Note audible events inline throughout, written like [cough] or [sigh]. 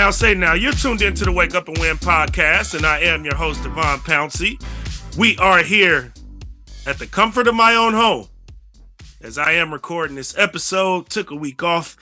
now, say now. You're tuned into the Wake Up and Win podcast, and I am your host, DeVon Pouncey. We are here at the comfort of my own home as I am recording this episode. Took a week off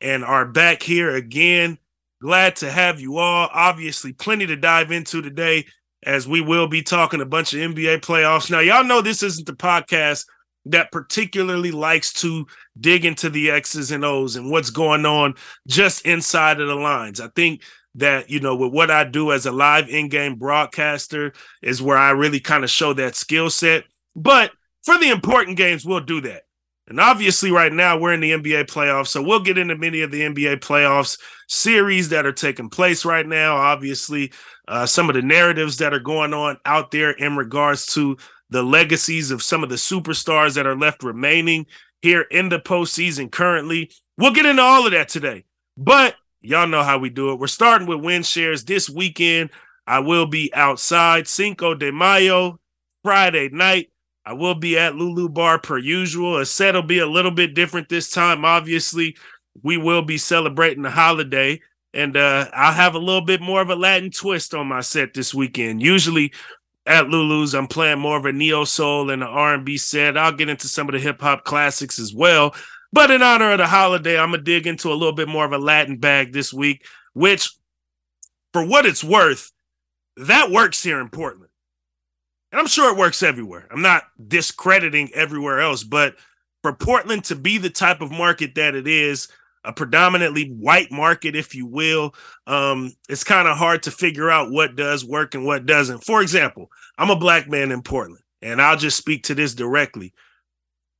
and are back here again. Glad to have you all. Obviously, plenty to dive into today as we will be talking a bunch of NBA playoffs. Now, y'all know this isn't the podcast that particularly likes to dig into the X's and O's and what's going on just inside of the lines. I think that, you know, with what I do as a live in game broadcaster is where I really kind of show that skill set. But for the important games, we'll do that. And obviously, right now, we're in the NBA playoffs. So we'll get into many of the NBA playoffs series that are taking place right now. Obviously, uh, some of the narratives that are going on out there in regards to the legacies of some of the superstars that are left remaining here in the postseason currently. We'll get into all of that today. But y'all know how we do it. We're starting with win shares this weekend. I will be outside Cinco de Mayo, Friday night. I will be at Lulu Bar per usual. A set will be a little bit different this time. Obviously, we will be celebrating the holiday, and uh, I'll have a little bit more of a Latin twist on my set this weekend. Usually, at Lulu's, I'm playing more of a neo soul and an R&B set. I'll get into some of the hip hop classics as well. But in honor of the holiday, I'm gonna dig into a little bit more of a Latin bag this week, which, for what it's worth, that works here in Portland, and I'm sure it works everywhere. I'm not discrediting everywhere else, but for Portland to be the type of market that it is, a predominantly white market, if you will, um, it's kind of hard to figure out what does work and what doesn't. For example, I'm a black man in Portland, and I'll just speak to this directly.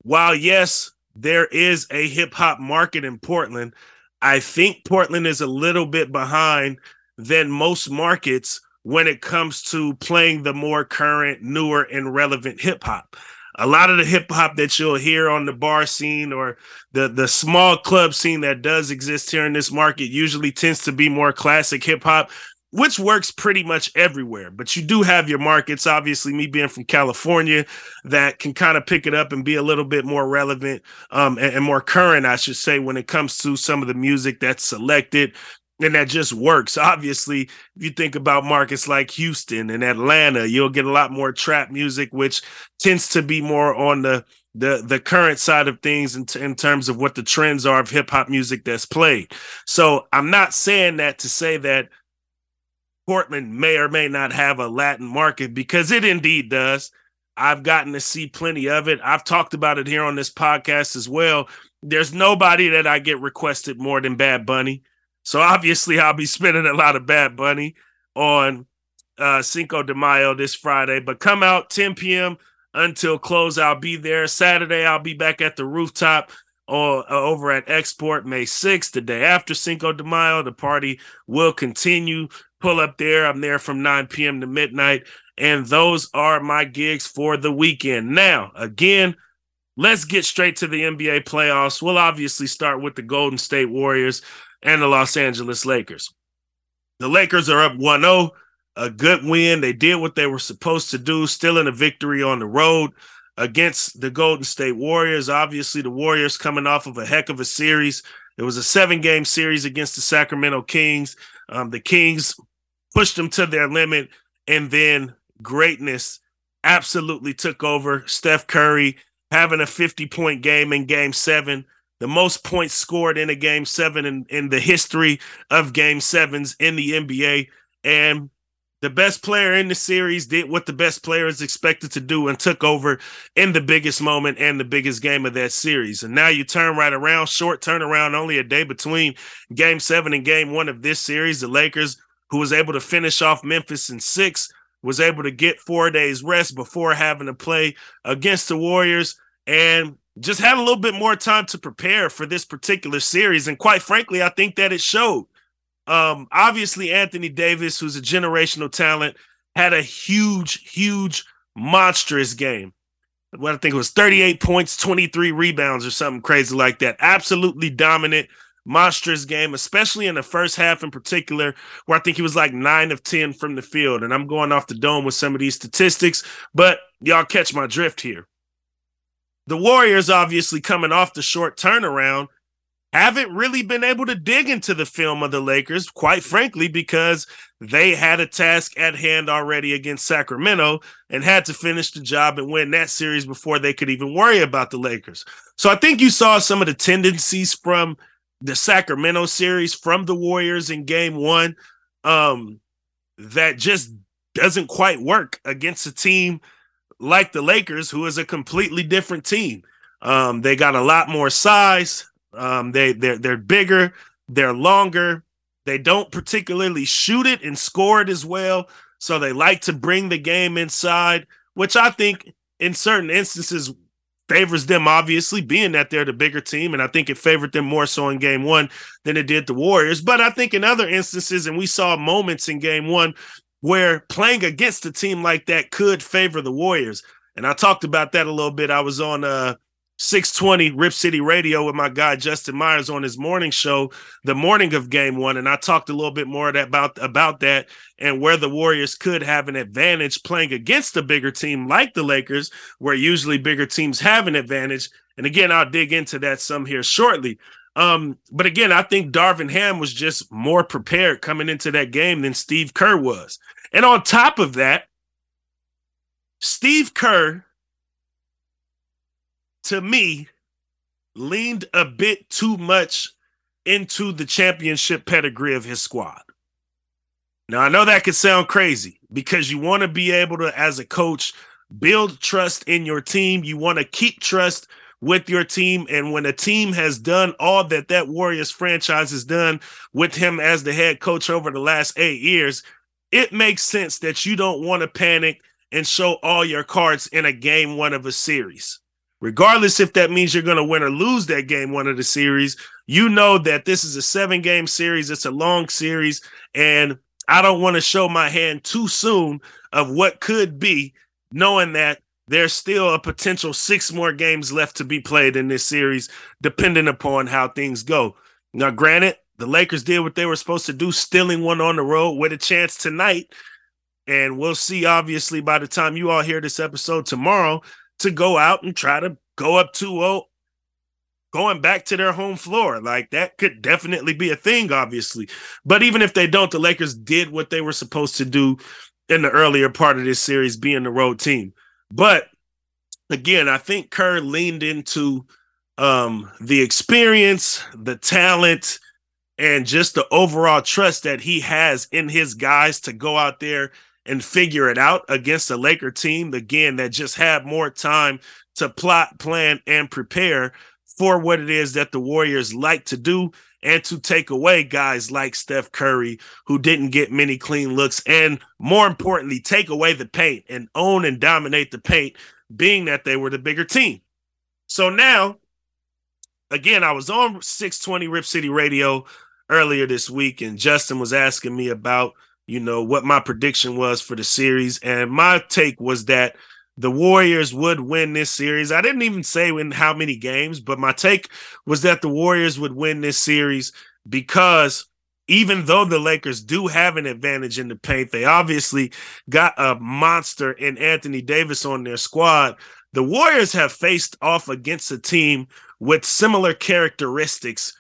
While, yes, there is a hip hop market in Portland, I think Portland is a little bit behind than most markets when it comes to playing the more current, newer, and relevant hip hop a lot of the hip hop that you'll hear on the bar scene or the the small club scene that does exist here in this market usually tends to be more classic hip hop which works pretty much everywhere. But you do have your markets obviously me being from california that can kind of pick it up and be a little bit more relevant um, and, and more current i should say when it comes to some of the music that's selected and that just works. Obviously, if you think about markets like Houston and Atlanta, you'll get a lot more trap music, which tends to be more on the the the current side of things in, t- in terms of what the trends are of hip hop music that's played. So I'm not saying that to say that Portland may or may not have a Latin market because it indeed does. I've gotten to see plenty of it. I've talked about it here on this podcast as well. There's nobody that I get requested more than Bad Bunny. So obviously, I'll be spending a lot of Bad Bunny on uh, Cinco de Mayo this Friday. But come out 10 p.m. until close. I'll be there. Saturday, I'll be back at the rooftop or uh, over at Export May 6th, the day after Cinco de Mayo. The party will continue. Pull up there. I'm there from 9 p.m. to midnight. And those are my gigs for the weekend. Now, again, let's get straight to the NBA playoffs. We'll obviously start with the Golden State Warriors and the Los Angeles Lakers. The Lakers are up 1 0, a good win. They did what they were supposed to do, still in a victory on the road against the Golden State Warriors. Obviously, the Warriors coming off of a heck of a series. It was a seven game series against the Sacramento Kings. Um, the Kings pushed them to their limit, and then greatness absolutely took over. Steph Curry having a 50 point game in game seven the most points scored in a game seven in, in the history of game sevens in the NBA. And the best player in the series did what the best player is expected to do and took over in the biggest moment and the biggest game of that series. And now you turn right around, short turnaround, only a day between game seven and game one of this series. The Lakers, who was able to finish off Memphis in six, was able to get four days rest before having to play against the Warriors. And just had a little bit more time to prepare for this particular series. And quite frankly, I think that it showed. Um, obviously, Anthony Davis, who's a generational talent, had a huge, huge, monstrous game. What I think it was 38 points, 23 rebounds, or something crazy like that. Absolutely dominant, monstrous game, especially in the first half in particular, where I think he was like nine of 10 from the field. And I'm going off the dome with some of these statistics, but y'all catch my drift here the Warriors obviously coming off the short turnaround haven't really been able to dig into the film of the Lakers, quite frankly, because they had a task at hand already against Sacramento and had to finish the job and win that series before they could even worry about the Lakers. So I think you saw some of the tendencies from the Sacramento series from the Warriors in game one um, that just doesn't quite work against a team like the Lakers, who is a completely different team. Um, they got a lot more size. Um, they they're they're bigger, they're longer. They don't particularly shoot it and score it as well. So they like to bring the game inside, which I think in certain instances favors them, obviously, being that they're the bigger team. And I think it favored them more so in game one than it did the Warriors. But I think in other instances, and we saw moments in game one where playing against a team like that could favor the Warriors. And I talked about that a little bit. I was on uh 620 Rip City Radio with my guy Justin Myers on his morning show, the morning of game one. And I talked a little bit more about, about that and where the Warriors could have an advantage playing against a bigger team like the Lakers, where usually bigger teams have an advantage. And again, I'll dig into that some here shortly. Um, but again, I think Darvin Ham was just more prepared coming into that game than Steve Kerr was. And on top of that, Steve Kerr to me, leaned a bit too much into the championship pedigree of his squad. Now, I know that could sound crazy because you want to be able to, as a coach, build trust in your team. You want to keep trust with your team. And when a team has done all that that Warriors franchise has done with him as the head coach over the last eight years, it makes sense that you don't want to panic and show all your cards in a game one of a series regardless if that means you're going to win or lose that game one of the series you know that this is a seven game series it's a long series and i don't want to show my hand too soon of what could be knowing that there's still a potential six more games left to be played in this series depending upon how things go now granted the lakers did what they were supposed to do stealing one on the road with a chance tonight and we'll see obviously by the time you all hear this episode tomorrow to go out and try to go up 2-0 going back to their home floor. Like that could definitely be a thing, obviously. But even if they don't, the Lakers did what they were supposed to do in the earlier part of this series, being the road team. But again, I think Kerr leaned into um, the experience, the talent, and just the overall trust that he has in his guys to go out there and figure it out against a Laker team, again, that just had more time to plot, plan, and prepare for what it is that the Warriors like to do and to take away guys like Steph Curry, who didn't get many clean looks, and more importantly, take away the paint and own and dominate the paint, being that they were the bigger team. So now, again, I was on 620 Rip City Radio earlier this week, and Justin was asking me about you know, what my prediction was for the series. And my take was that the Warriors would win this series. I didn't even say in how many games, but my take was that the Warriors would win this series because even though the Lakers do have an advantage in the paint, they obviously got a monster in Anthony Davis on their squad. The Warriors have faced off against a team with similar characteristics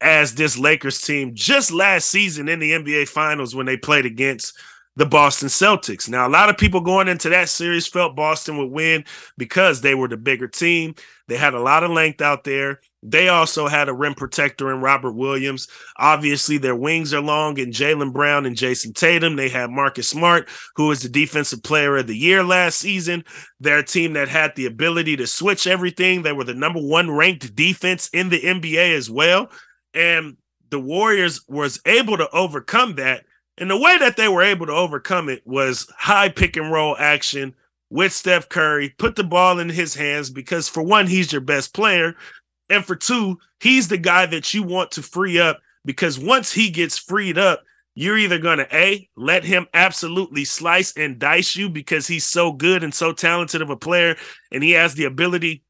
as this Lakers team just last season in the NBA Finals when they played against the Boston Celtics. Now, a lot of people going into that series felt Boston would win because they were the bigger team. They had a lot of length out there. They also had a rim protector in Robert Williams. Obviously, their wings are long in Jaylen Brown and Jayson Tatum. They had Marcus Smart, who was the defensive player of the year last season. They're a team that had the ability to switch everything. They were the number one ranked defense in the NBA as well. And the Warriors was able to overcome that. And the way that they were able to overcome it was high pick and roll action with Steph Curry, put the ball in his hands because for one, he's your best player. And for two, he's the guy that you want to free up because once he gets freed up, you're either going to A, let him absolutely slice and dice you because he's so good and so talented of a player and he has the ability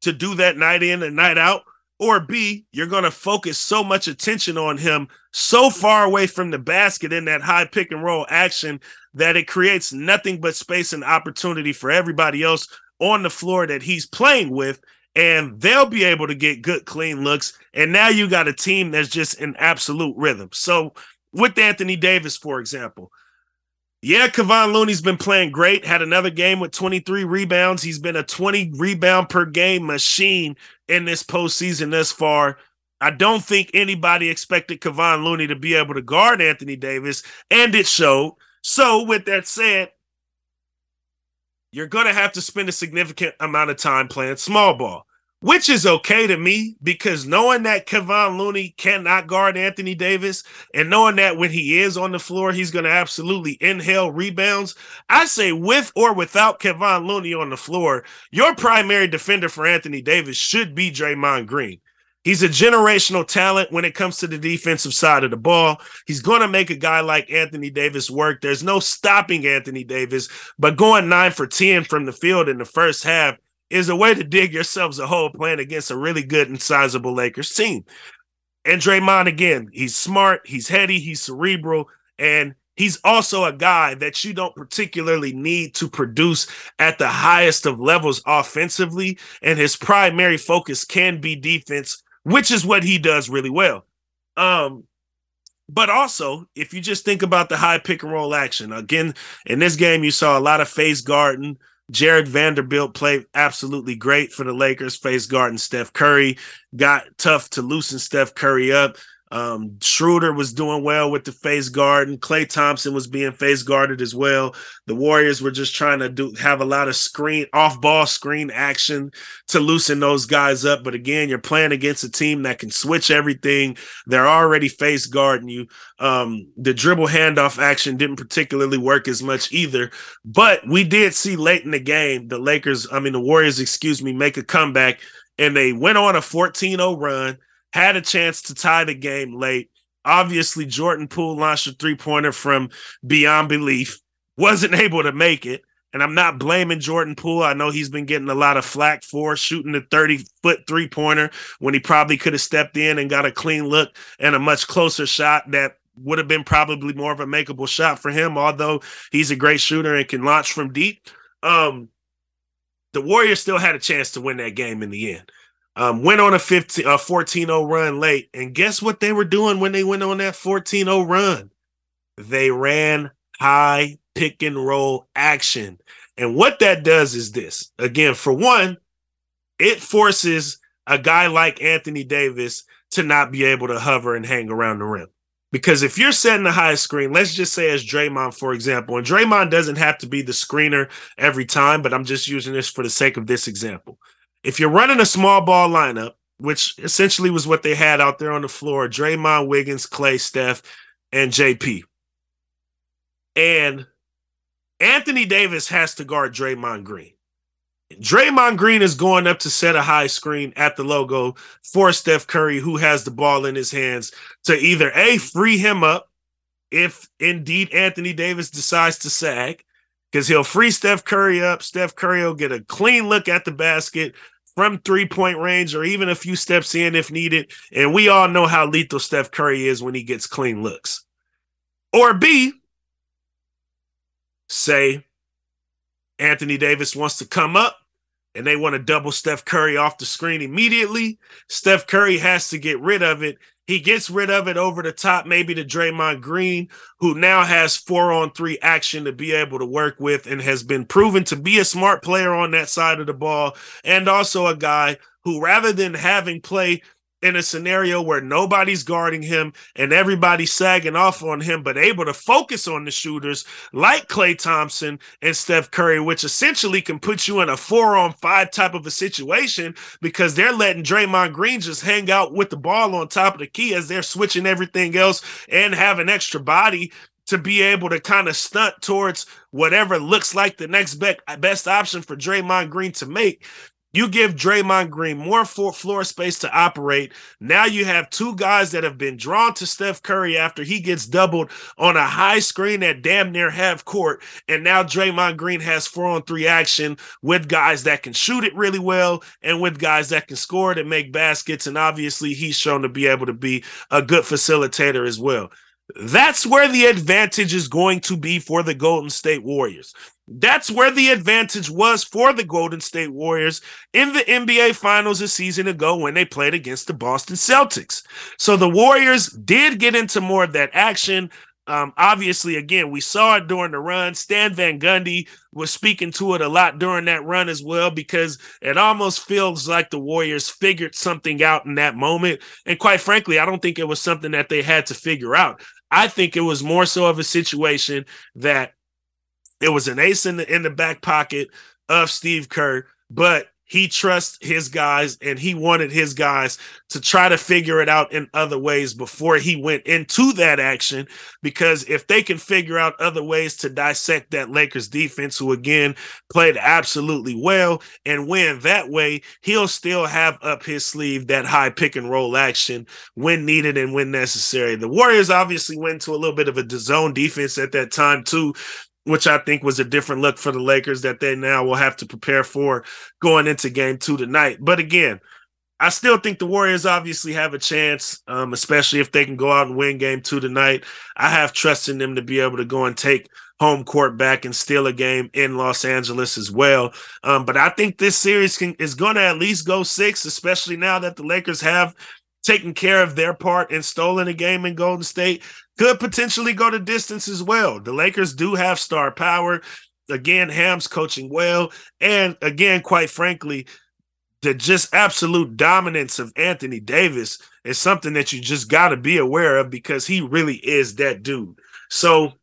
to do that night in and night out, or B, you're going to focus so much attention on him so far away from the basket in that high pick and roll action that it creates nothing but space and opportunity for everybody else on the floor that he's playing with. and they'll be able to get good, clean looks. And now you got a team that's just in absolute rhythm. So, with Anthony Davis, for example, yeah, Kevon Looney's been playing great. Had another game with 23 rebounds. He's been a 20 rebound per game machine in this postseason thus far. I don't think anybody expected Kevon Looney to be able to guard Anthony Davis, and it showed. So, with that said, you're going to have to spend a significant amount of time playing small ball, which is okay to me because knowing that Kevon Looney cannot guard Anthony Davis and knowing that when he is on the floor, he's going to absolutely inhale rebounds. I say, with or without Kevon Looney on the floor, your primary defender for Anthony Davis should be Draymond Green. He's a generational talent when it comes to the defensive side of the ball. He's going to make a guy like Anthony Davis work. There's no stopping Anthony Davis, but going nine for 10 from the field in the first half is a way to dig yourselves a hole playing against a really good and sizable Lakers team. And Draymond, again, he's smart, he's heady, he's cerebral, and he's also a guy that you don't particularly need to produce at the highest of levels offensively. And his primary focus can be defense which is what he does really well. Um, but also, if you just think about the high pick and roll action, again, in this game, you saw a lot of face guarding. Jarred Vanderbilt played absolutely great for the Lakers, face guarding Steph Curry, got tough to loosen Steph Curry up. Um, Schroeder was doing well with the face guard, and Klay Thompson was being face guarded as well. The Warriors were just trying to do have a lot of screen off ball screen action to loosen those guys up. But again, you're playing against a team that can switch everything. They're already face guarding you. Um, the dribble handoff action didn't particularly work as much either. But we did see late in the game the Lakers, I mean the Warriors, excuse me, make a comeback and they went on a 14-0 run had a chance to tie the game late. Obviously, Jordan Poole launched a three pointer from beyond belief, wasn't [laughs] able to make it. And I'm not blaming Jordan Poole. I know he's been getting a lot of flack for shooting the 30 foot three pointer when he probably could have stepped in and got a clean look and a much closer shot that would have been probably more of a makeable shot for him, although he's a great shooter and can launch from deep. Um, the Warriors still had a chance to win that game in the end. Um, went on a 15 a 14-0 run late. And guess what they were doing when they went on that 14-0 run? They ran high pick and roll action. And what that does is this. Again, for one, it forces a guy like Anthony Davis to not be able to hover and hang around the rim. Because if you're setting the high screen, let's just say as Draymond, for example, and Draymond doesn't have to be the screener every time, but I'm just using this for the sake of this example if you're running a small ball lineup, which essentially was what they had out there on the floor, Draymond, Wiggins, Klay, Steph, and JP. And Anthony Davis has to guard Draymond Green. Draymond Green is going up to set a high screen at the logo for Steph Curry, who has the ball in his hands to either A, free him up if indeed Anthony Davis decides to sag, because he'll free Steph Curry up. Steph Curry will get a clean look at the basket, from three point range or even a few steps in if needed. And we all know how lethal Steph Curry is when he gets clean looks. Or B, say Anthony Davis wants to come up and they want to double Steph Curry off the screen immediately. Steph Curry has to get rid of it he gets rid of it over the top, maybe to Draymond Green, who now has four on three action to be able to work with and has been proven to be a smart player on that side of the ball. And also a guy who, rather than having play in a scenario where nobody's guarding him and everybody's sagging off on him, but able to focus on the shooters like Klay Thompson and Steph Curry, which essentially can put you in a four on five type of a situation because they're letting Draymond Green just hang out with the ball on top of the key as they're switching everything else and have an extra body to be able to kind of stunt towards whatever looks like the next best option for Draymond Green to make. You give Draymond Green more floor space to operate. Now you have two guys that have been drawn to Steph Curry after he gets doubled on a high screen at damn near half court. And now Draymond Green has four on three action with guys that can shoot it really well and with guys that can score it and make baskets. And obviously, he's shown to be able to be a good facilitator as well. That's where the advantage is going to be for the Golden State Warriors. That's where the advantage was for the Golden State Warriors in the NBA Finals a season ago when they played against the Boston Celtics. So the Warriors did get into more of that action. Um, obviously, again, we saw it during the run. Stan Van Gundy was speaking to it a lot during that run as well, because it almost feels like the Warriors figured something out in that moment. And quite frankly, I don't think it was something that they had to figure out. I think it was more so of a situation that it was an ace in the in the back pocket of Steve Kerr, but he trusts his guys and he wanted his guys to try to figure it out in other ways before he went into that action. Because if they can figure out other ways to dissect that Lakers defense who again played absolutely well and win that way he'll still have up his sleeve that high pick and roll action when needed and when necessary. The Warriors obviously went to a little bit of a zone defense at that time too which I think was a different look for the Lakers that they now will have to prepare for going into game two tonight. But again, I still think the Warriors obviously have a chance, um, especially if they can go out and win game two tonight. I have trust in them to be able to go and take home court back and steal a game in Los Angeles as well. Um, but I think this series can, is going to at least go six, especially now that the Lakers have taken care of their part and stolen a game in Golden State could potentially go to distance as well. The Lakers do have star power. Again, Ham's coaching well. And again, quite frankly, the just absolute dominance of Anthony Davis is something that you just got to be aware of because he really is that dude. So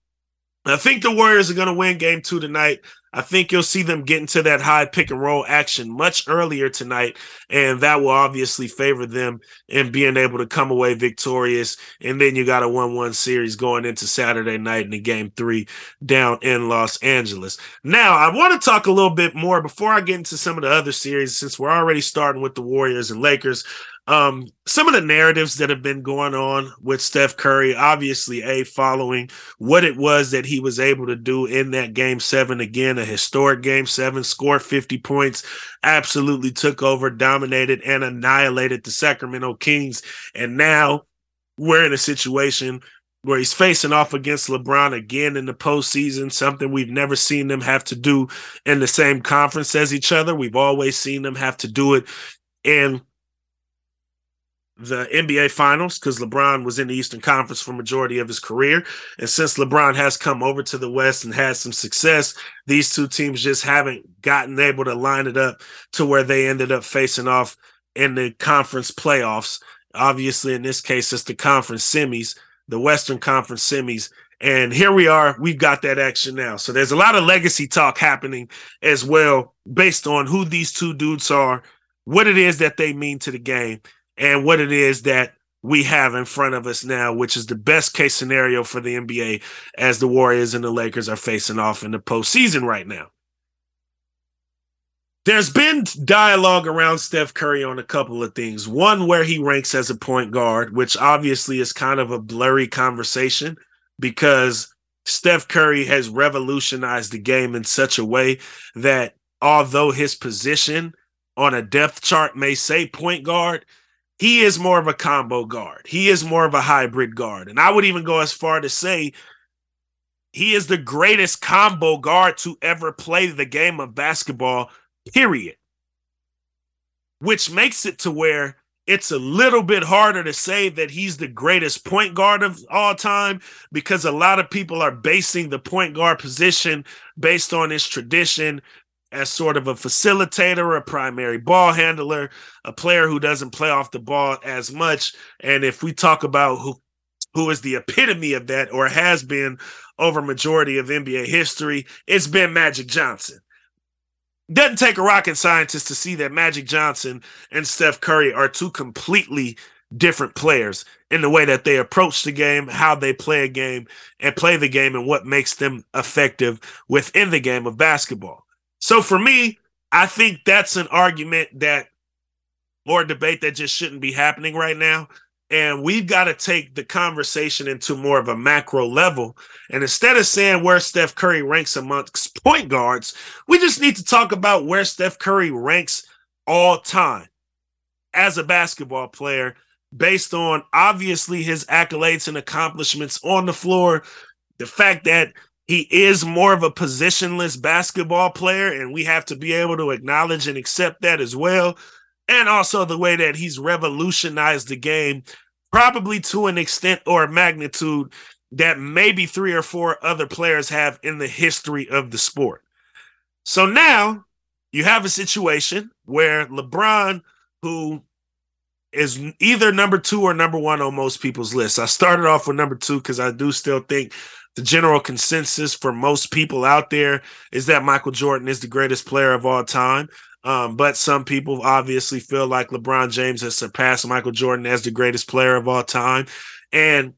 I think the Warriors are going to win game two tonight. I think you'll see them get into that high pick and roll action much earlier tonight, and that will obviously favor them in being able to come away victorious. And then you got a 1 1 series going into Saturday night in the game three down in Los Angeles. Now, I want to talk a little bit more before I get into some of the other series, since we're already starting with the Warriors and Lakers um, some of the narratives that have been going on with Steph Curry, obviously, a following what it was that he was able to do in that game seven again, a historic game seven, scored 50 points, absolutely took over, dominated, and annihilated the Sacramento Kings. And now we're in a situation where he's facing off against LeBron again in the postseason, something we've never seen them have to do in the same conference as each other. We've always seen them have to do it in the NBA Finals because LeBron was in the Eastern Conference for majority of his career, and since LeBron has come over to the West and had some success, these two teams just haven't gotten able to line it up to where they ended up facing off in the conference playoffs. Obviously, in this case, it's the conference semis, the Western Conference semis. And here we are, we've got that action now. So there's a lot of legacy talk happening as well, based on who these two dudes are, what it is that they mean to the game and what it is that we have in front of us now, which is the best case scenario for the NBA as the Warriors and the Lakers are facing off in the postseason right now. There's been dialogue around Steph Curry on a couple of things. One, where he ranks as a point guard, which obviously is kind of a blurry conversation because Steph Curry has revolutionized the game in such a way that although his position on a depth chart may say point guard, he is more of a combo guard. He is more of a hybrid guard. And I would even go as far to say he is the greatest combo guard to ever play the game of basketball, period. Which makes it to where it's a little bit harder to say that he's the greatest point guard of all time because a lot of people are basing the point guard position based on his tradition, as sort of a facilitator, a primary ball handler, a player who doesn't play off the ball as much. And if we talk about who who is the epitome of that or has been over majority of NBA history, it's been Magic Johnson. Doesn't take a rocket scientist to see that Magic Johnson and Steph Curry are two completely different players in the way that they approach the game, how they play a game, and play the game, and what makes them effective within the game of basketball. So for me, I think that's an argument that or debate that just shouldn't be happening right now. And we've got to take the conversation into more of a macro level. And instead of saying where Steph Curry ranks amongst point guards, we just need to talk about where Steph Curry ranks all time as a basketball player based on obviously his accolades and accomplishments on the floor, the fact that he is more of a positionless basketball player, and we have to be able to acknowledge and accept that as well. And also the way that he's revolutionized the game, probably to an extent or magnitude that maybe three or four other players have in the history of the sport. So now you have a situation where LeBron, who is either number two or number one on most people's lists. I started off with number two because I do still think the general consensus for most people out there is that Michael Jordan is the greatest player of all time. Um, but some people obviously feel like LeBron James has surpassed Michael Jordan as the greatest player of all time. And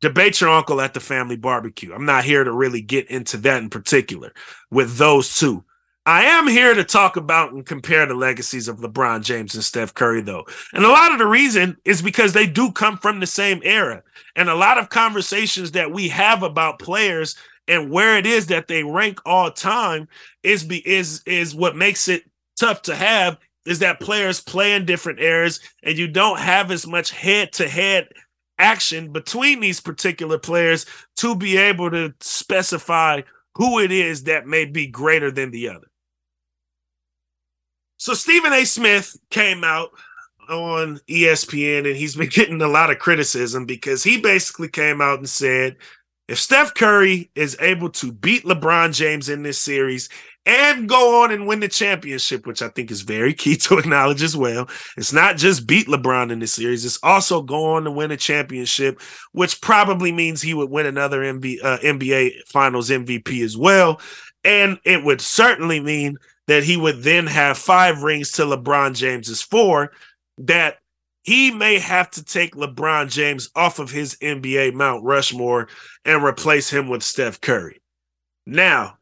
debate your uncle at the family barbecue. I'm not here to really get into that in particular with those two. I am here to talk about and compare the legacies of LeBron James and Steph Curry, though. And a lot of the reason is because they do come from the same era. And a lot of conversations that we have about players and where it is that they rank all time is be is is what makes it tough to have is that players play in different eras and you don't have as much head-to-head action between these particular players to be able to specify who it is that may be greater than the other. So Stephen A. Smith came out on ESPN and he's been getting a lot of criticism because he basically came out and said if Steph Curry is able to beat LeBron James in this series and go on and win the championship, which I think is very key to [laughs] acknowledge as well. It's not just beat LeBron in this series, it's also go on to win a championship, which probably means he would win another NBA, uh, NBA Finals MVP as well. And it would certainly mean that he would then have five rings to LeBron James's four, that he may have to take LeBron James off of his NBA Mount Rushmore and replace him with Steph Curry. Now,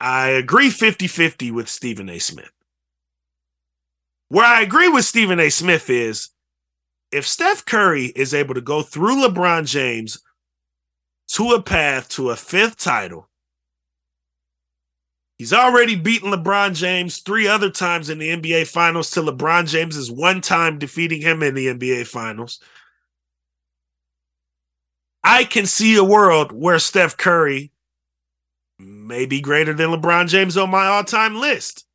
I agree 50 50 with Stephen A. Smith. Where I agree with Stephen A. Smith is if Steph Curry is able to go through LeBron James to a path to a fifth title, He's already beaten LeBron James three other times in the NBA Finals to LeBron James's one time defeating him in the NBA Finals. I can see a world where Steph Curry may be greater than LeBron James on my all time list.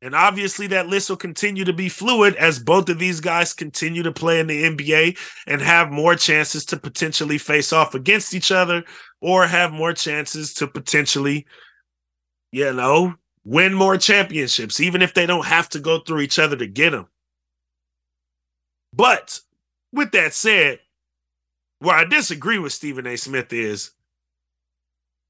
And obviously, that list will continue to be fluid as both of these guys continue to play in the NBA and have more chances to potentially face off against each other or have more chances to potentially you know, win more championships, even if they don't have to go through each other to get them. But with that said, where I disagree with Stephen A. Smith is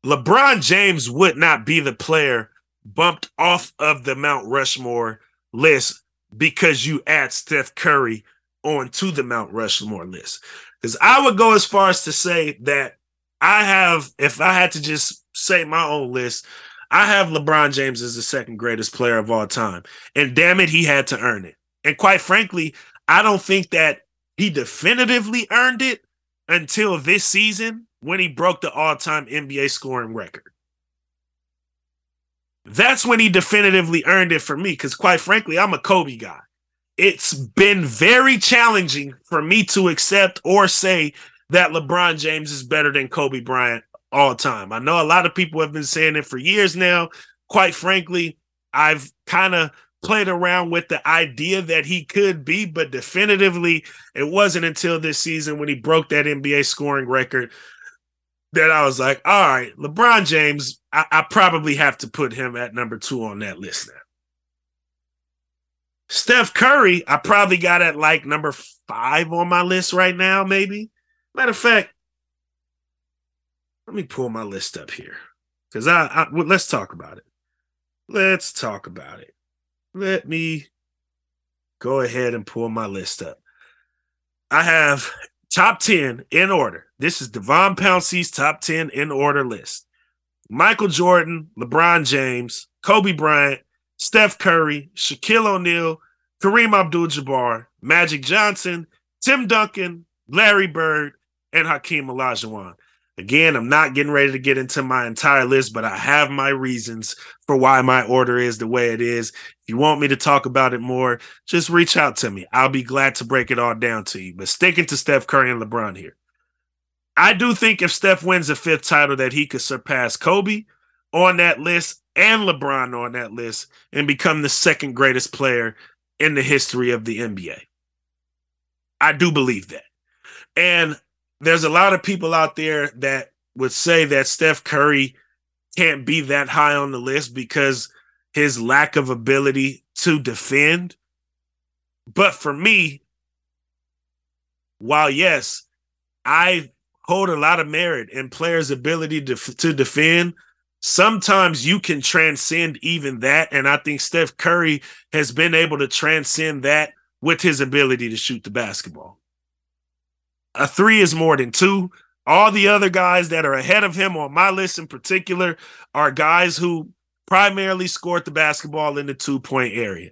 LeBron James would not be the player bumped off of the Mount Rushmore list because you add Steph Curry onto the Mount Rushmore list. Because I would go as far as to say that I have, if I had to just say my own list, I have LeBron James as the second greatest player of all time. And damn it, he had to earn it. And quite frankly, I don't think that he definitively earned it until this season when he broke the all time NBA scoring record. That's when he definitively earned it for me. Because quite frankly, I'm a Kobe guy. It's been very challenging for me to accept or say that LeBron James is better than Kobe Bryant all time. I know a lot of people have been saying it for years now. Quite frankly, I've kind of played around with the idea that he could be, but definitively, it wasn't until this season when he broke that NBA scoring record that I was like, all right, LeBron James, I, I probably have to put him at number two on that list now. Steph Curry, I probably got at like number five on my list right now, maybe. Matter of fact, let me pull my list up here because I, I well, let's talk about it. Let's talk about it. Let me go ahead and pull my list up. I have top 10 in order. This is DeVon Pouncey's top 10 in order list. Michael Jordan, LeBron James, Kobe Bryant, Steph Curry, Shaquille O'Neal, Kareem Abdul Jabbar, Magic Johnson, Tim Duncan, Larry Bird, and Hakeem Olajuwon. Again, I'm not getting ready to get into my entire list, but I have my reasons for why my order is the way it is. If you want me to talk about it more, just reach out to me. I'll be glad to break it all down to you. But sticking to Steph Curry and LeBron here. I do think if Steph wins a fifth title that he could surpass Kobe on that list and LeBron on that list and become the second greatest player in the history of the NBA. I do believe that. And there's a lot of people out there that would say that Steph Curry can't be that high on the list because his lack of ability to defend. But for me, while yes, I hold a lot of merit in players' ability to, to defend, sometimes you can transcend even that. And I think Steph Curry has been able to transcend that with his ability to shoot the basketball. A three is more than two. All the other guys that are ahead of him on my list in particular are guys who primarily scored the basketball in the two point area,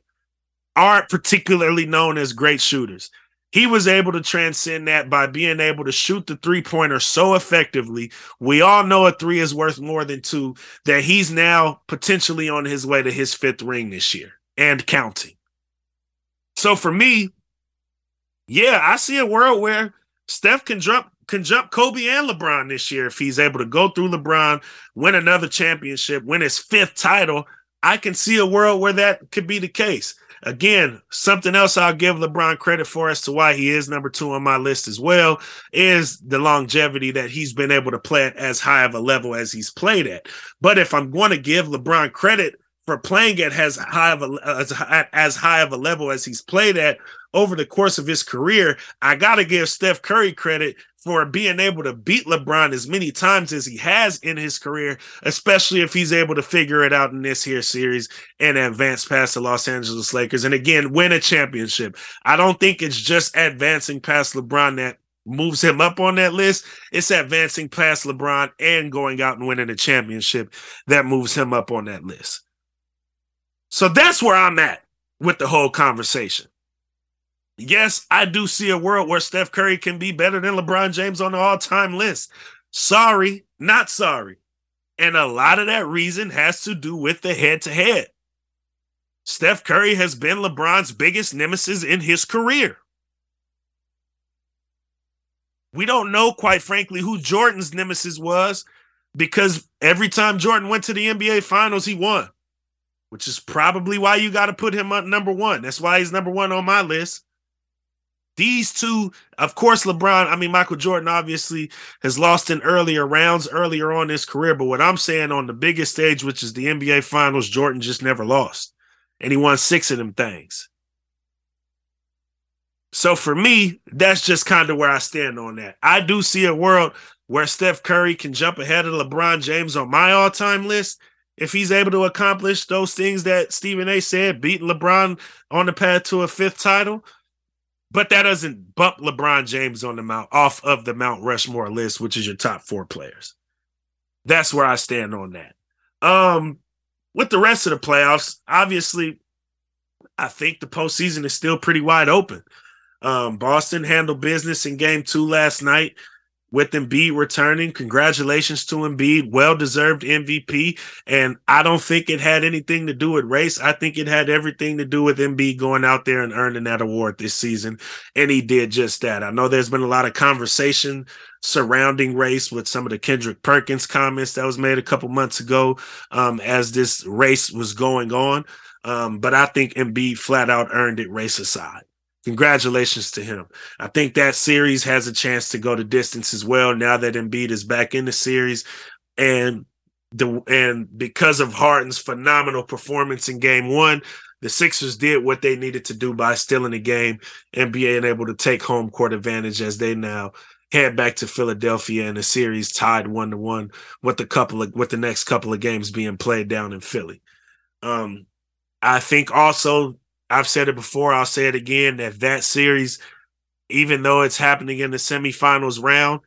aren't particularly known as great shooters. He was able to transcend that by being able to shoot the three pointer so effectively. We all know a three is worth more than two, that he's now potentially on his way to his fifth ring this year and counting. So for me, yeah, I see a world where Steph can jump can jump Kobe and LeBron this year if he's able to go through LeBron, win another championship, win his fifth title. I can see a world where that could be the case. Again, something else I'll give LeBron credit for as to why he is number two on my list as well is the longevity that he's been able to play at as high of a level as he's played at. But if I'm going to give LeBron credit for playing at as high of a as, as high of a level as he's played at over the course of his career, I got to give Steph Curry credit for being able to beat LeBron as many times as he has in his career, especially if he's able to figure it out in this here series and advance past the Los Angeles Lakers and again win a championship. I don't think it's just advancing past LeBron that moves him up on that list. It's advancing past LeBron and going out and winning a championship that moves him up on that list. So that's where I'm at with the whole conversation. Yes, I do see a world where Steph Curry can be better than LeBron James on the all time list. Sorry, not sorry. And a lot of that reason has to do with the head to head. Steph Curry has been LeBron's biggest nemesis in his career. We don't know, quite frankly, who Jordan's nemesis was because every time Jordan went to the NBA Finals, he won which is probably why you got to put him number one. That's why he's number one on my list. These two, of course, LeBron, I mean, Michael Jordan obviously has lost in earlier rounds earlier on his career. But what I'm saying on the biggest stage, which is the NBA Finals, Jordan just never lost. And he won six of them things. So for me, that's just kind of where I stand on that. I do see a world where Steph Curry can jump ahead of LeBron James on my all time list if he's able to accomplish those things that Stephen A said, beat LeBron on the path to a fifth title. But that doesn't bump LeBron James on the mount off of the Mount Rushmore list, which is your top four players. That's where I stand on that. Um, with the rest of the playoffs, obviously, I think the postseason is still pretty wide open. Um, Boston handled business in game two last night with Embiid returning. Congratulations to Embiid, well deserved MVP. And I don't think it had anything to do with race. I think it had everything to do with Embiid going out there and earning that award this season. And he did just that. I know there's been a lot of conversation surrounding race with some of the Kendrick Perkins comments that was made a couple months ago um, as this race was going on. Um, but I think Embiid flat out earned it race aside congratulations to him. I think that series has a chance to go to distance as well now that Embiid is back in the series. And the and because of Harden's phenomenal performance in game one, the Sixers did what they needed to do by stealing the game and being able to take home court advantage as they now head back to Philadelphia in the series tied one to one with the couple of with the next couple of games being played down in Philly. Um, I think also I've said it before, I'll say it again that that series, even though it's happening in the semifinals round,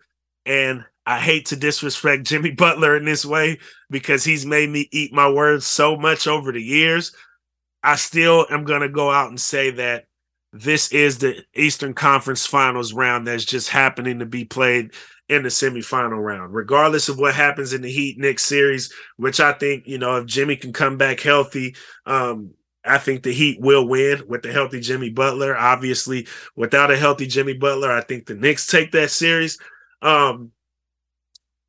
and I hate to disrespect Jimmy [laughs] Butler in this way because he's made me eat my words so much over the years. I still am going to go out and say that this is the Eastern Conference Finals round that's just happening to be played in the semifinal round, regardless of what happens in the Heat Knicks series, which I think, you know, if Jimmy can come back healthy, um, I think the Heat will win with the healthy Jimmy Butler. Obviously, without a healthy Jimmy Butler, I think the Knicks take that series. Um,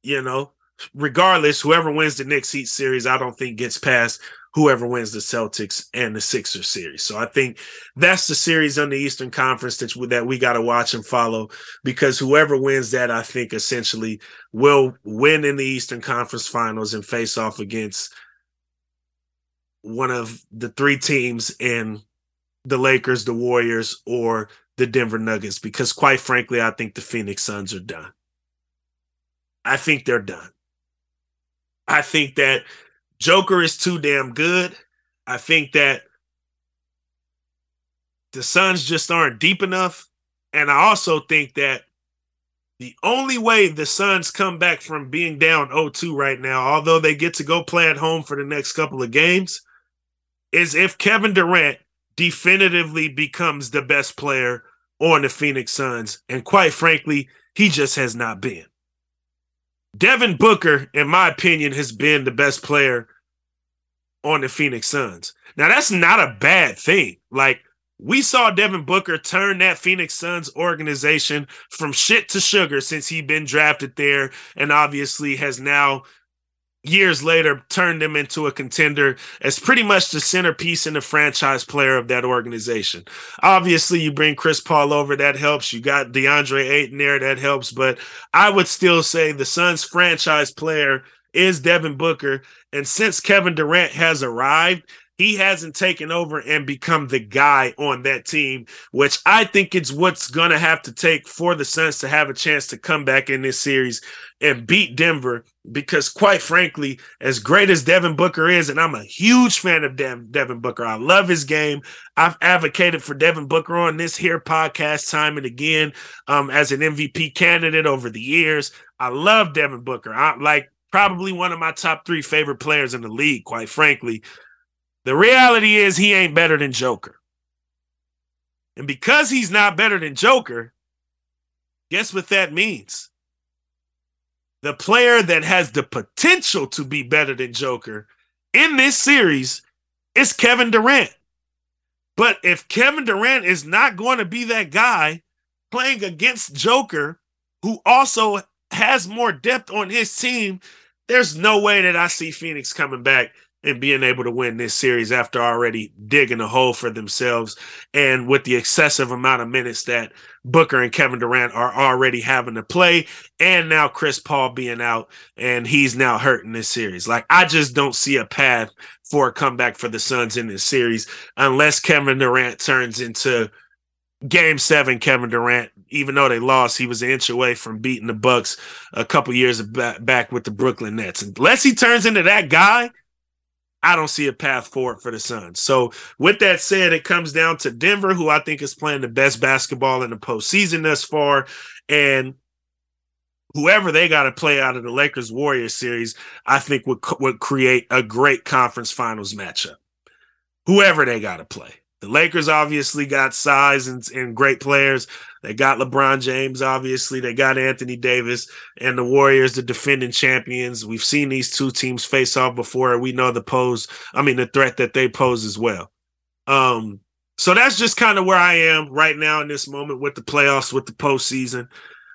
you know, regardless, whoever wins the Knicks Heat series, I don't think gets past whoever wins the Celtics and the Sixers series. So I think that's the series on the Eastern Conference that, that we got to watch and follow because whoever wins that, I think essentially will win in the Eastern Conference finals and face off against one of the three teams in the Lakers, the Warriors, or the Denver Nuggets because quite frankly, I think the Phoenix Suns are done. I think they're done. I think that Joker is too damn good. I think that the Suns just aren't deep enough. And I also think that the only way the Suns come back from being down 0-2 right now, although they get to go play at home for the next couple of games, is if Kevin Durant definitively becomes the best player on the Phoenix Suns. And quite frankly, he just has not been. Devin Booker, in my opinion, has been the best player on the Phoenix Suns. Now, that's not a bad thing. Like, we saw Devin Booker turn that Phoenix Suns organization from shit to sugar since he'd been drafted there and obviously has now years later turned them into a contender as pretty much the centerpiece and the franchise player of that organization. Obviously, you bring Chris Paul over, that helps. You got DeAndre Ayton there, that helps. But I would still say the Suns franchise player is Devin Booker. And since Kevin Durant has arrived, he hasn't taken over and become the guy on that team, which I think it's what's going to have to take for the Suns to have a chance to come back in this series and beat Denver. Because, quite frankly, as great as Devin Booker is, and I'm a huge fan of Devin Booker, I love his game. I've advocated for Devin Booker on this here podcast time and again um, as an MVP candidate over the years. I love Devin Booker. I like probably one of my top three favorite players in the league, quite frankly. The reality is he ain't better than Joker. And because he's not better than Joker, guess what that means? The player that has the potential to be better than Joker in this series is Kevin Durant. But if Kevin Durant is not going to be that guy playing against Joker, who also has more depth on his team, there's no way that I see Phoenix coming back and being able to win this series after already digging a hole for themselves and with the excessive amount of minutes that Booker and Kevin Durant are already having to play and now Chris Paul being out and he's now hurting this series. Like I just don't see a path for a comeback for the Suns in this series unless Kevin Durant turns into game 7 Kevin Durant even though they lost, he was an inch away from beating the Bucks a couple years back with the Brooklyn Nets. Unless he turns into that guy, I don't see a path forward for the Suns. So, with that said, it comes down to Denver, who I think is playing the best basketball in the postseason thus far, and whoever they got to play out of the Lakers Warriors series, I think would would create a great conference finals matchup. Whoever they got to play. The Lakers obviously got size and, and great players. They got LeBron James, obviously. They got Anthony Davis and the Warriors, the defending champions. We've seen these two teams face off before. We know the pose, I mean, the threat that they pose as well. Um, so that's just kind of where I am right now in this moment with the playoffs, with the postseason.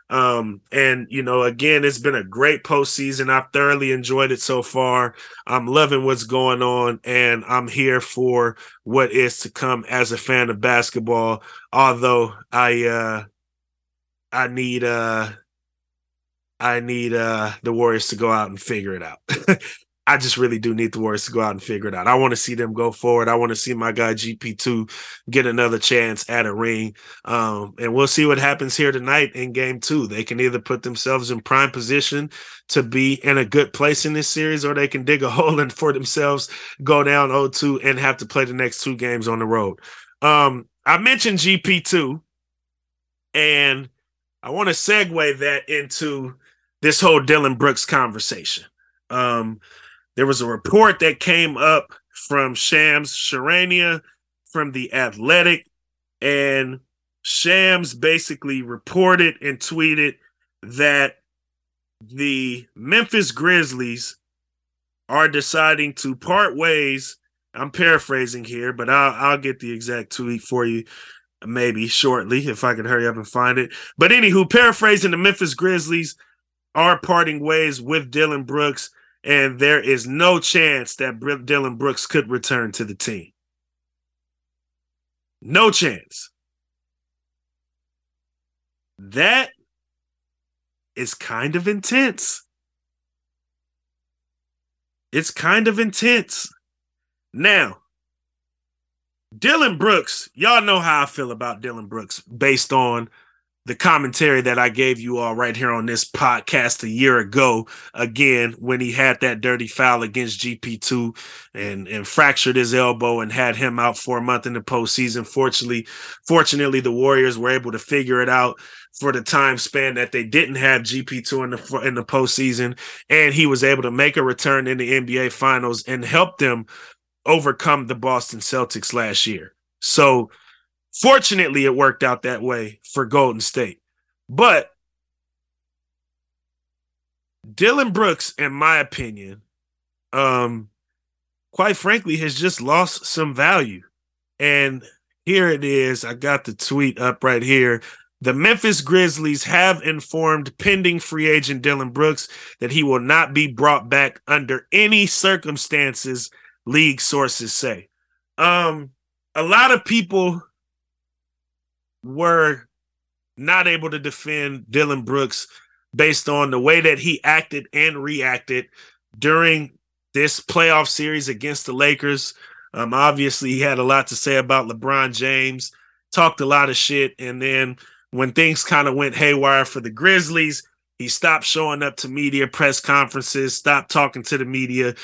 Um, and you know, again, it's been a great postseason. I've thoroughly enjoyed it so far. I'm loving what's going on, and I'm here for what is to come as a fan of basketball. Although I uh I need uh I need uh the Warriors to go out and figure it out. [laughs] I just really do need the Warriors to go out and figure it out. I want to see them go forward. I want to see my guy GP2 get another chance at a ring. Um, and we'll see what happens here tonight in game two. They can either put themselves in prime position to be in a good place in this series, or they can dig a [laughs] hole in for themselves, go down 0-2, and have to play the next two games on the road. Um, I mentioned GP2, and I want to segue that into this whole Dillon Brooks conversation. Um, there was a report that came up from Shams Charania from the Athletic, and Shams basically reported and tweeted that the Memphis Grizzlies are deciding to part ways. I'm paraphrasing here, but I'll I'll get the exact tweet for you maybe shortly if I can hurry up and find it. But anywho, paraphrasing the Memphis Grizzlies are parting ways with Dillon Brooks, and there is no chance that Dillon Brooks could return to the team. No chance. That is kind of intense. It's kind of intense. Now, Dillon Brooks, y'all know how I feel about Dillon Brooks based on the commentary that I gave you all right here on this podcast a year ago, again, when he had that dirty foul against GP2 and, and fractured his elbow and had him out for a month in the postseason. Fortunately, fortunately, the Warriors were able to figure it out for the time span that they didn't have GP2 in the in the postseason, and he was able to make a return in the NBA Finals and help them overcome the Boston Celtics last year. So fortunately, it worked out that way for Golden State. But Dillon Brooks, in my opinion, um, quite frankly, has just lost some value. And here it is. I got the tweet up right here. The Memphis Grizzlies have informed pending free agent Dylan Brooks that he will not be brought back under any circumstances league sources say. Um, a lot of people were not able to defend Dillon Brooks based on the way that he acted and reacted during this playoff series against the Lakers. Um, obviously, he had a lot to say about LeBron James, talked a lot of shit, and then when things kind of went haywire for the Grizzlies, he stopped showing up to media press conferences, stopped talking to the media,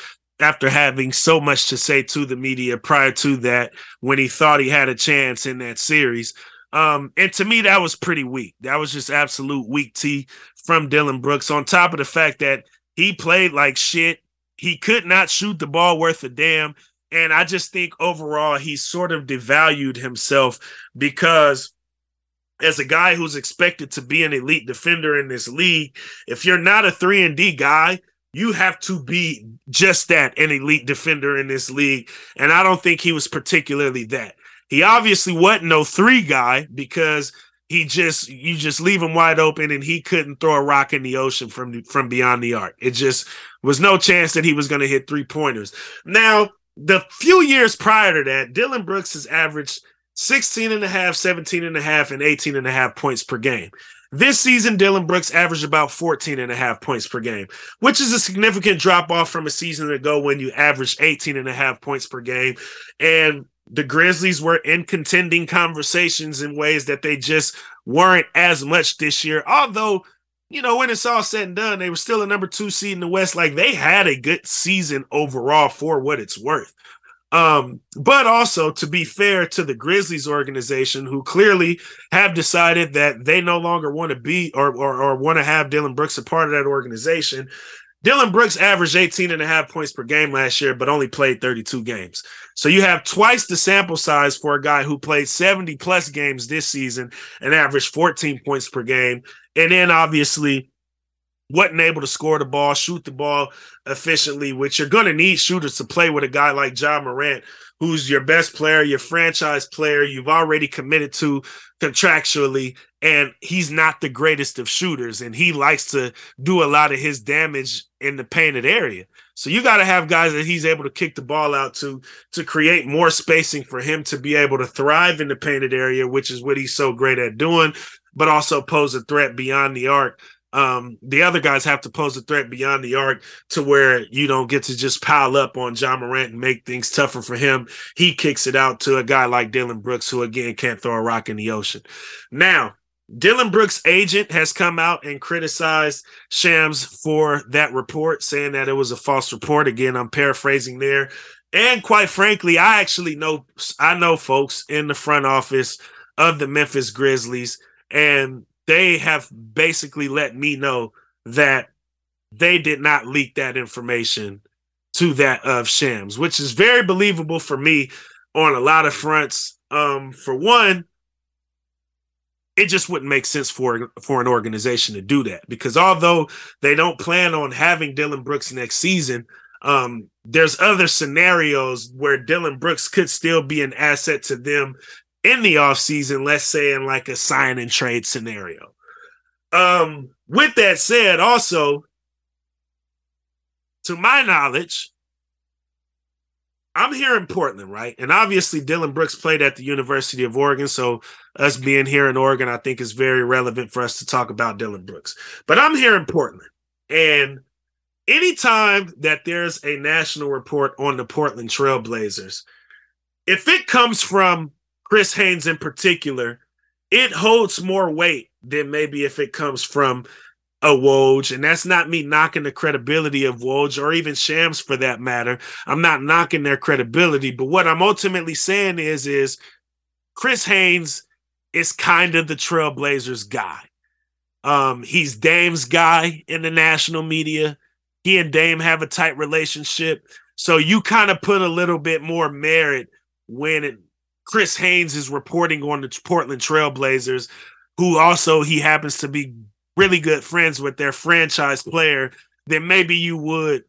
after having so much to say to the media prior to that when he thought he had a chance in that series. Um, and to me, that was pretty weak. That was just absolute weak tea from Dillon Brooks, on top of the fact that he played like shit. He could not shoot the ball worth a damn. And I just think overall, he sort of devalued himself because as a guy who's expected to be an elite defender in this league, if you're not a 3 and D guy, you have to be just that an elite defender in this league. And I don't think he was particularly that. He obviously wasn't no three guy because he just you just leave him wide open and he couldn't throw a rock in the ocean from from beyond the arc. It just was no chance that he was going to hit three pointers. Now, the few years prior to that, Dillon Brooks has averaged 16 and a half, 17 and a half, and 18 and a half points per game. This season, Dillon Brooks averaged about 14 and a half points per game, which is a significant drop off from a season ago when you averaged 18 and a half points per game. And the Grizzlies were in contending conversations in ways that they just weren't as much this year. Although, you know, when it's all said and done, they were still a number two seed in the West. Like they had a good season overall for what it's worth. Um, but also to be fair to the Grizzlies organization, who clearly have decided that they no longer want to be or, or, or want to have Dillon Brooks a part of that organization. Dillon Brooks averaged 18 and a half points per game last year, but only played 32 games. So you have twice the sample size for a guy who played 70 plus games this season and averaged 14 points per game. And then obviously wasn't able to score the ball, shoot the ball efficiently, which you're going to need shooters to play with a guy like Ja Morant, who's your best player, your franchise player, you've already committed to contractually, and he's not the greatest of shooters, and he likes to do a lot of his damage in the painted area. So you got to have guys that he's able to kick the ball out to to create more spacing for him to be able to thrive in the painted area, which is what he's so great at doing, but also pose a threat beyond the arc um, the other guys have to pose a threat beyond the arc to where you don't get to just pile up on Ja Morant and make things tougher for him. He kicks it out to a guy like Dillon Brooks, who again can't throw a rock in the ocean. Now, Dillon Brooks' agent has come out and criticized Shams for that report, saying that it was a false report. Again, I'm paraphrasing there. And quite frankly, I actually know I know folks in the front office of the Memphis Grizzlies, and they have basically let me know that they did not leak that information to that of Shams, which is very believable for me on a lot of fronts. Um, for one, it just wouldn't make sense for for an organization to do that because although they don't plan on having Dillon Brooks next season, um, there's other scenarios where Dillon Brooks could still be an asset to them in the offseason, let's say in like a sign and trade scenario. Um, with that said, also, to my knowledge, I'm here in Portland, right? And obviously, Dillon Brooks played at the University of Oregon. So, us being here in Oregon, I think is very relevant for us to talk about Dillon Brooks. But I'm here in Portland. And anytime that there's a national report on the Portland Trailblazers, if it comes from Chris Haynes in particular, it holds more weight than maybe if it comes from a Woj, and that's not me knocking the credibility of Woj or even Shams for that matter. I'm not knocking their credibility, but what I'm ultimately saying is, is Chris Haynes is kind of the Trailblazers guy. Um, he's Dame's guy in the national media. He and Dame have a tight relationship, so you kind of put a little bit more merit when it, Chris Haynes is reporting on the Portland Trailblazers, who also he happens to be really good friends with their franchise player than maybe you would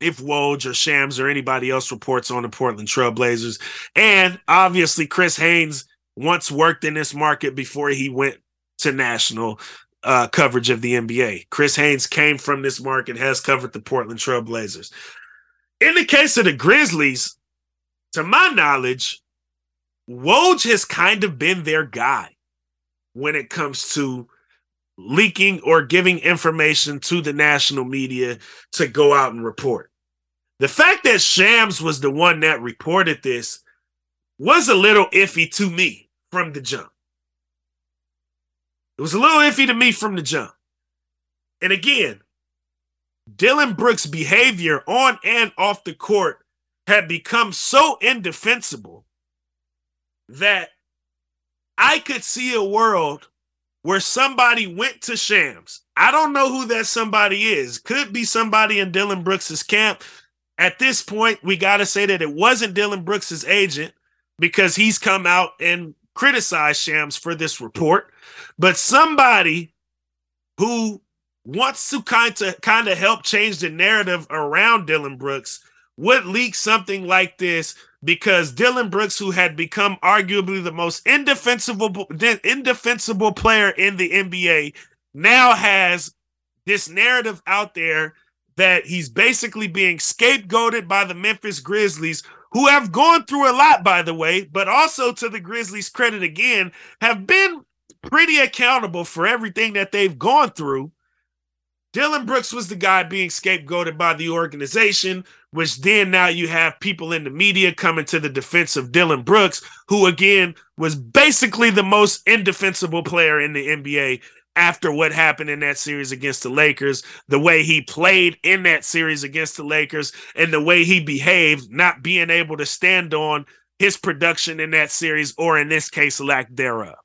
if Woj or Shams or anybody else reports on the Portland Trailblazers. And obviously, Chris Haynes once worked in this market before he went to national uh, coverage of the NBA. Chris Haynes came from this market, has covered the Portland Trailblazers. In the case of the Grizzlies, to my knowledge, Woj has kind of been their guy when it comes to leaking or giving information to the national media to go out and report. The fact that Shams was the one that reported this was a little iffy to me from the jump. It was a little iffy to me from the jump. And again, Dillon Brooks' behavior on and off the court had become so indefensible that I could see a world where somebody went to Shams. I don't know who that somebody is. Could be somebody in Dillon Brooks's camp. At this point, we got to say that it wasn't Dillon Brooks's agent because he's come out and criticized Shams for this report, but somebody who wants to kind of kind of help change the narrative around Dillon Brooks would leak something like this because Dillon Brooks, who had become arguably the most indefensible indefensible player in the NBA, now has this narrative out there that he's basically being scapegoated by the Memphis Grizzlies, who have gone through a lot, by the way, but also to the Grizzlies' credit again, have been pretty accountable for everything that they've gone through. Dillon Brooks was the guy being scapegoated by the organization, which then now you have people in the media coming to the defense of Dillon Brooks, who again was basically the most indefensible player in the NBA after what happened in that series against the Lakers, the way he played in that series against the Lakers, and the way he behaved, not being able to stand on his production in that series, or in this case, lack thereof.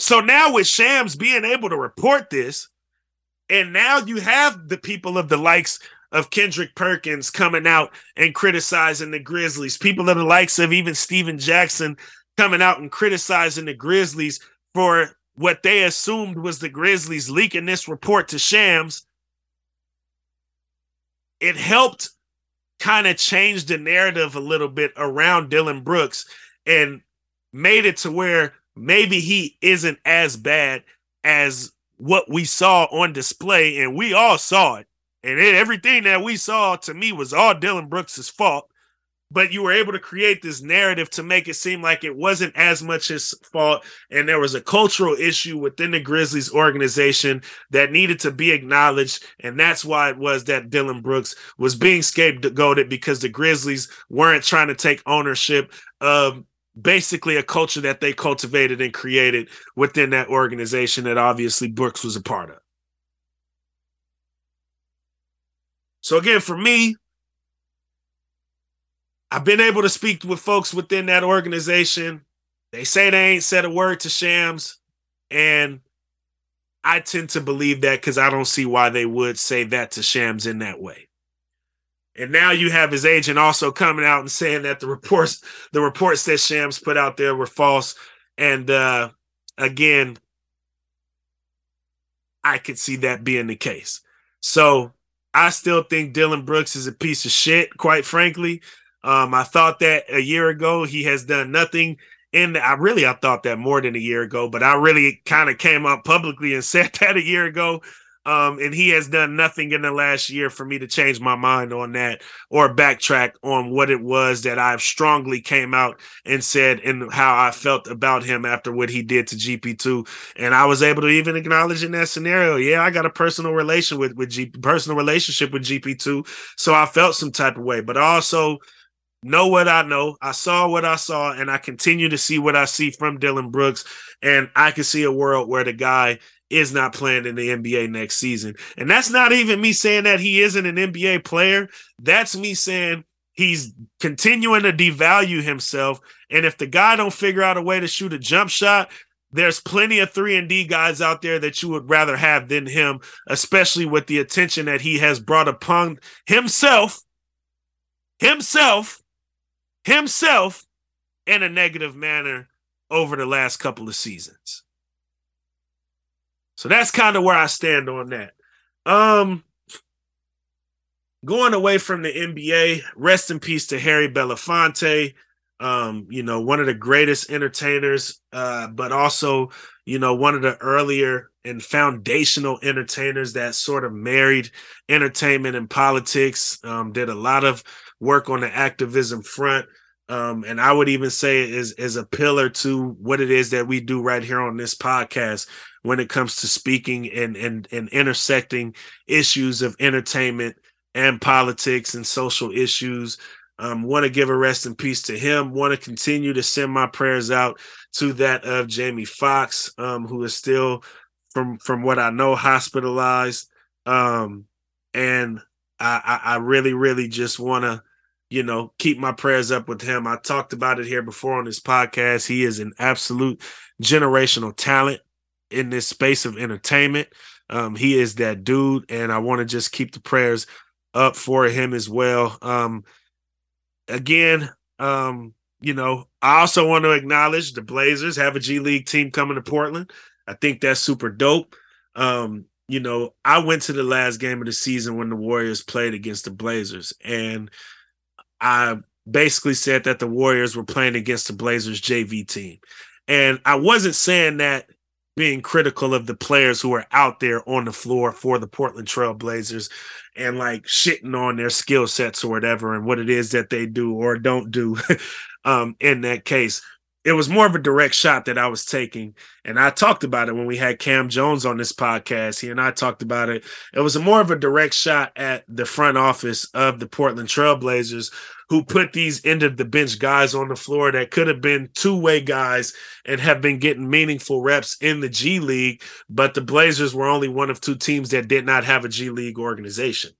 So now with Shams being able to report this, and now you have the people of the likes of Kendrick Perkins coming out and criticizing the Grizzlies, people of the likes of even Stephen Jackson coming out and criticizing the Grizzlies for what they assumed was the Grizzlies leaking this report to Shams. It helped kind of change the narrative a little bit around Dillon Brooks and made it to where maybe he isn't as bad as what we saw on display, and we all saw it. And it, everything that we saw to me was all Dillon Brooks's fault. But you were able to create this narrative to make it seem like it wasn't as much his fault. And there was a cultural issue within the Grizzlies organization that needed to be acknowledged. And that's why it was that Dillon Brooks was being scapegoated because the Grizzlies weren't trying to take ownership of basically a culture that they cultivated and created within that organization that obviously Brooks was a part of. So again, for me, I've been able to speak with folks within that organization. They say they ain't said a word to Shams, and I tend to believe that because I don't see why they would say that to Shams in that way. And now you have his agent also coming out and saying that the reports the reports that Shams put out there were false. And uh again, I could see that being the case. So I still think Dillon Brooks is a piece of shit, quite frankly. Um, I thought that a year ago he has done nothing. And I really I thought that more than a year ago, but I really kind of came up publicly and [laughs] said that a year ago. Um, and he has done nothing in the last year for me to change my mind on that or backtrack on what it was that I've strongly came out and said and how I felt about him after what he did to GP2. And I was able to even acknowledge in that scenario, yeah, I got a personal relation with with G personal relationship with GP2. So I felt some type of way, but also know what I know. I saw what I saw, and I continue to see what I see from Dillon Brooks. And I can see a world where the guy is not playing in the NBA next season. And that's not even me saying that he isn't an NBA player. That's me saying he's continuing to devalue himself. And if the guy don't figure out a way to shoot a jump shot, there's plenty of 3 and D guys out there that you would rather have than him, especially with the attention that he has brought upon himself himself himself in a negative manner over the last couple of seasons. So that's kind of where I stand on that. Um going away from the NBA, rest in peace to Harry Belafonte. Um, you know, one of the greatest entertainers, uh, but also, you know, one of the earlier and foundational entertainers that sort of married entertainment and politics. Um, did a lot of work on the activism front. Um, and I would even say is is a pillar to what it is that we do right here on this podcast when it comes to speaking and and and intersecting issues of entertainment and politics and social issues. Um, want to give a rest in peace to him. Want to continue to send my prayers out to that of Jamie Foxx, um, who is still, from from what I know, hospitalized. Um, and I, I, I really, really just want to, you know, keep my prayers up with him. I talked about it here before on this podcast. He is an absolute generational talent in this space of entertainment. Um, he is that dude, and I want to just keep the prayers up for him as well. Um, again, um, you know, I also want to acknowledge the Blazers have a G League team coming to Portland. I think that's super dope. Um, you know, I went to the last game of the season when the Warriors played against the Blazers, and I basically said that the Warriors were playing against the Blazers JV team. And I wasn't saying that being critical of the players who are out there on the floor for the Portland Trail Blazers and like shitting on their skill sets or whatever and what it is that they do or don't do [laughs] um, in that case it was more of a direct shot that I was taking. And I talked about it when we had Cam Jones on this podcast. He and I talked about it. It was more of a direct shot at the front office of the Portland Trailblazers, who put these end of the bench guys on the floor that could have been two way guys and have been getting meaningful reps in the G League. But the Blazers were only one of two teams that did not have a G League organization.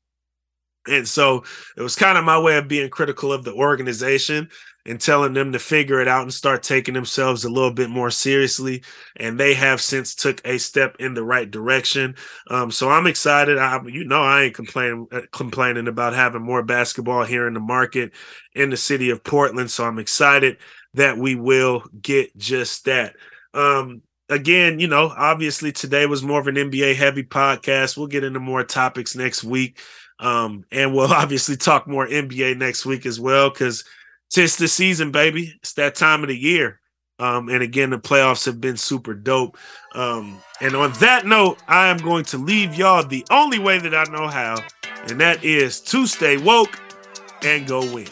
And so it was kind of my way of being critical of the organization and telling them to figure it out and start taking themselves a little bit more seriously. And they have since took a step in the right direction. Um, so i'm excited. I, you know i ain't complaining uh, complaining about having more basketball here in the market in the city of portland. So i'm excited that we will get just that. Um, again you know obviously today was more of an nba heavy podcast. We'll get into more topics next week. Um, and we'll [laughs] obviously talk more nba next week as well because Tis the season, baby. It's that time of the year. Um, and again, the playoffs have been super dope. Um, and on that note, I am going to leave y'all the only way that I know how, and that is to stay woke and go win.